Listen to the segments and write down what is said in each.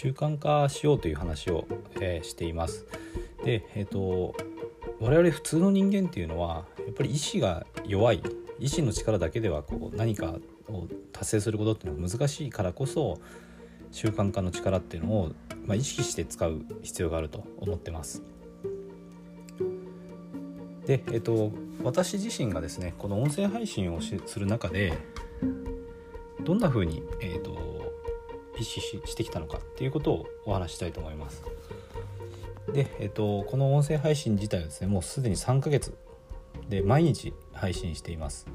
習慣化しようという話を、えー、しています。で、えーと、我々普通の人間っていうのはやっぱり意志が弱い意志の力だけではこう何かを達成することっていうのは難しいからこそ習慣化の力っていうのを、まあ、意識して使う必要があると思ってます。で、えっと、私自身がですねこの音声配信をする中でどんな風に、えっと、意識してきたのかっていうことをお話したいと思います。で、えっと、この音声配信自体はですねもうすでに3ヶ月で毎日配信しています。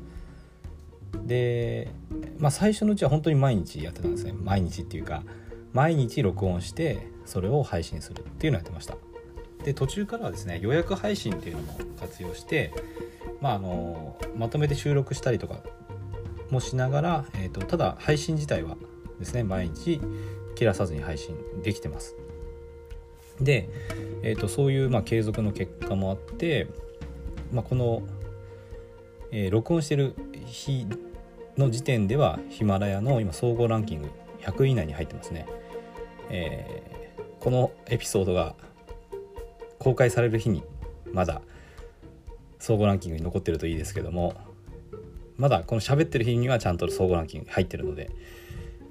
で、まあ、最初のうちは本当に毎日やってたんですね毎日っていうか毎日録音してそれを配信するっていうのをやってました。で途中からはですね予約配信っていうのも活用して、まあ、あのまとめて収録したりとかもしながら、えーと、ただ配信自体はですね毎日切らさずに配信できてます。で、えーと、そういう、まあ、継続の結果もあって、まあ、この、えー、録音してる日の時点ではヒマラヤの今総合ランキング100位以内に入ってますね。えー、このエピソードが公開される日にまだ総合ランキングに残ってるといいですけどもまだこの喋ってる日にはちゃんと総合ランキング入ってるので、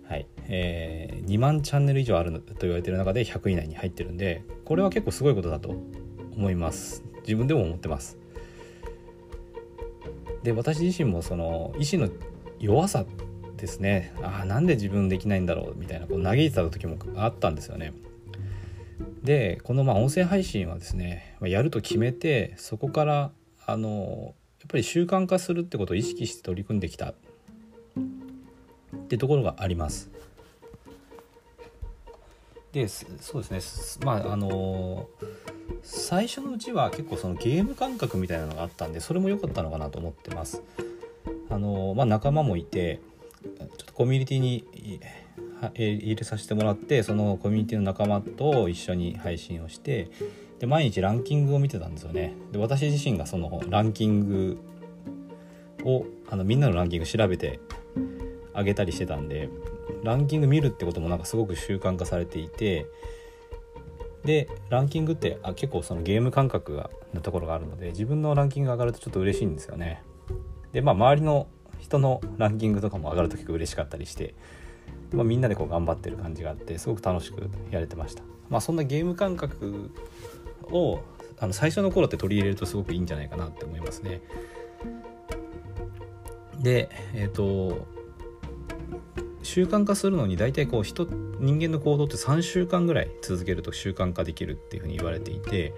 はい。えー、2万チャンネル以上あると言われてる中で100以内に入ってるんでこれは結構すごいことだと思います。自分でも思ってます。で私自身もその意志の弱さですね。ああなんで自分できないんだろう？みたいなこう嘆いてた時もあったんですよね。でこのまあ音声配信はですねやると決めてそこからあのやっぱり習慣化するってことを意識して取り組んできた。ってところがあります。でそうですねまああの最初のうちは結構そのゲーム感覚みたいなのがあったんでそれも良かったのかなと思ってます。あのまあ、仲間もいてちょっとコミュニティに入れさせてもらってそのコミュニティの仲間と一緒に配信をしてで毎日ランキングを見てたんですよねで私自身がそのランキングをあのみんなのランキング調べてあげたりしてたんでランキング見るってこともなんかすごく習慣化されていてでランキングってあ結構そのゲーム感覚がなところがあるので自分のランキングが上がるとちょっと嬉しいんですよねでまあ周りの人のランキングとかも上がると結構嬉しかったりしてまあ、みんなでこう頑張ってる感じがあってすごく楽しくやれてました。まあ、そんなゲーム感覚をあの最初の頃って取り入れるとすごくいいんじゃないかなって思いますね。でえっ、ー、と習慣化するのに大体こう人人間の行動って3週間ぐらい続けると習慣化できるっていうふうに言われていて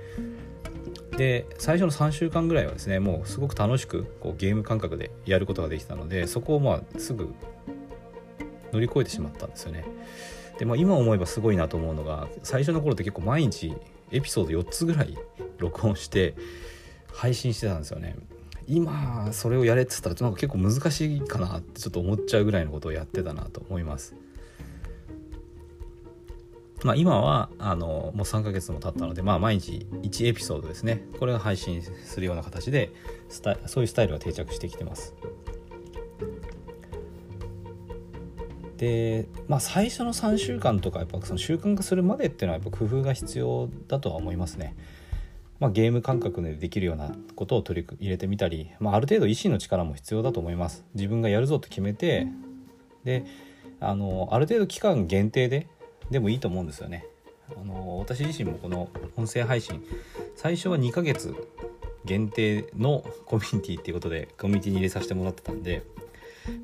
で最初の3週間ぐらいはですねもうすごく楽しくこうゲーム感覚でやることができたのでそこをまあすぐ乗り越えてしまったんですよね。で、まあ、今思えばすごいなと思うのが最初の頃って結構毎日エピソード4つぐらい録音して配信してたんですよね。今それをやれって言ったらなんか結構難しいかなってちょっと思っちゃうぐらいのことをやってたなと思います。まあ、今はあのもう3ヶ月も経ったので、まあ、毎日1エピソードですねこれが配信するような形でスタそういうスタイルが定着してきてます。で、まあ、最初の3週間とかやっぱその習慣化するまでっていうのはやっぱ工夫が必要だとは思いますね。まあ、ゲーム感覚でできるようなことを取り入れてみたり、まあ、ある程度意志の力も必要だと思います。自分がやるぞと決めてであのある程度期間限定ででもいいと思うんですよね。あの私自身もこの音声配信最初は2ヶ月限定の コミュニティっていうことでコミュニティに入れさせてもらってたんで、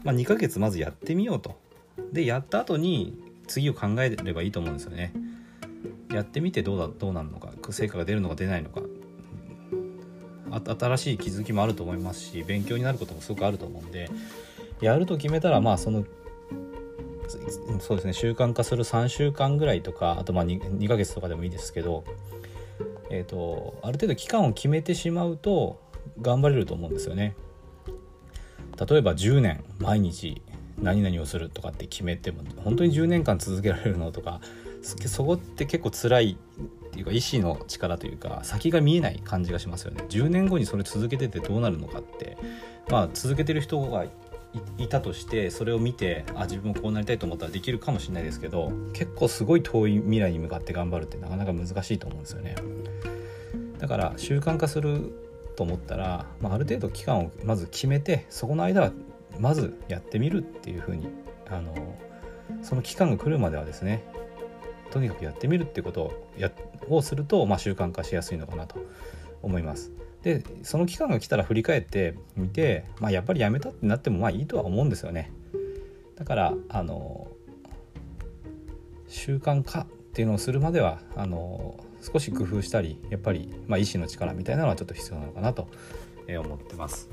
まあ、2ヶ月まずやってみようとでやった後に次を考えればいいと思うんですよねやってみてどうだどうなるのか成果が出るのか出ないのか新しい気づきもあると思いますし勉強になることもすごくあると思うんでやると決めたらまあそのそうですね習慣化する3週間ぐらいとかあとまあ 2, 2ヶ月とかでもいいですけど、えーと、とある程度期間を決めてしまうと頑張れると思うんですよね。例えば10年毎日何々をするとかって決めても本当に10年間続けられるのとかそこって結構辛いっていうか意志の力というか先が見えない感じがしますよね。10年後にそれ続けててどうなるのかって。まあ続けてる人がいたとしてそれを見てあ自分もこうなりたいと思ったらできるかもしれないですけど結構すごい遠い未来に向かって頑張るってなかなか難しいと思うんですよね。だから習慣化すると思ったら、まあ、ある程度期間をまず決めてそこの間はまずやってみるっていうふうにあのその期間が来るまではですねとにかくやってみるってことをやをすると、まあ、習慣化しやすいのかなと思います。でその期間が来たら振り返ってみて、まあ、やっぱりやめたってなってもまあいいとは思うんですよね。だからあの習慣化っていうのをするまではあの少し工夫したりやっぱり、まあ、意志の力みたいなのはちょっと必要なのかなと思ってます。